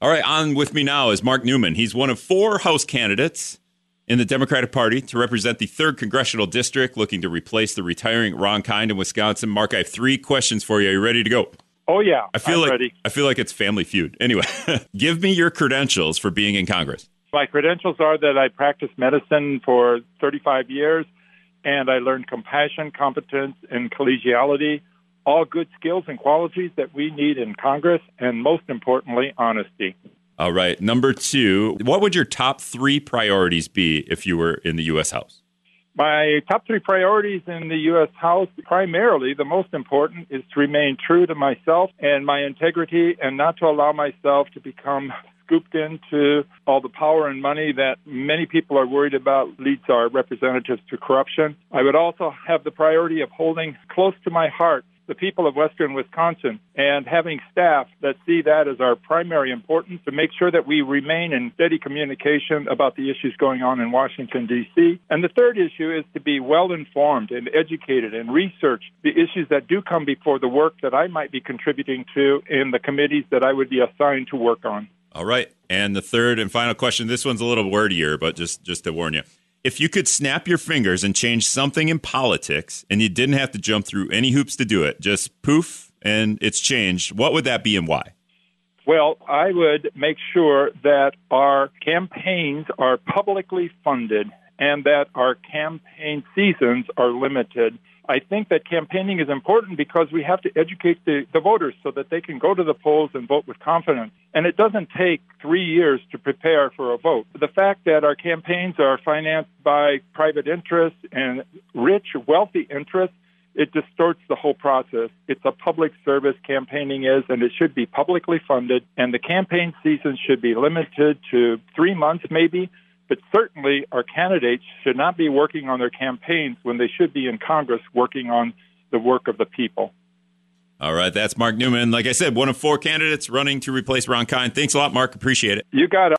All right, on with me now is Mark Neumann. He's one of four House candidates in the Democratic Party to represent the third congressional district, looking to replace the retiring Ron Kind in Wisconsin. Mark, I have three questions for you. Are you ready to go? Oh yeah, I feel I'm like ready. I feel like it's Family Feud. Anyway, give me your credentials for being in Congress. My credentials are that I practiced medicine for 35 years, and I learned compassion, competence, and collegiality. All good skills and qualities that we need in Congress, and most importantly, honesty. All right, number two, what would your top three priorities be if you were in the U.S. House? My top three priorities in the U.S. House, primarily, the most important is to remain true to myself and my integrity and not to allow myself to become scooped into all the power and money that many people are worried about leads our representatives to corruption. I would also have the priority of holding close to my heart the people of Western Wisconsin and having staff that see that as our primary importance to make sure that we remain in steady communication about the issues going on in Washington, D.C. And the third issue is to be well informed and educated and research the issues that do come before the work that I might be contributing to in the committees that I would be assigned to work on. All right, and the third and final question. This one's a little wordier, but just just to warn you. If you could snap your fingers and change something in politics and you didn't have to jump through any hoops to do it, just poof and it's changed, what would that be and why? Well, I would make sure that our campaigns are publicly funded and that our campaign seasons are limited. I think that campaigning is important because we have to educate the, the voters so that they can go to the polls and vote with confidence. And it doesn't take three years to prepare for a vote. The fact that our campaigns are financed by private interests and rich, wealthy interests it distorts the whole process. It's a public service campaigning is, and it should be publicly funded. And the campaign season should be limited to three months, maybe. But certainly, our candidates should not be working on their campaigns when they should be in Congress working on the work of the people. All right, that's Mark Neumann. Like I said, one of four candidates running to replace Ron Kind. Thanks a lot, Mark. Appreciate it. You got it.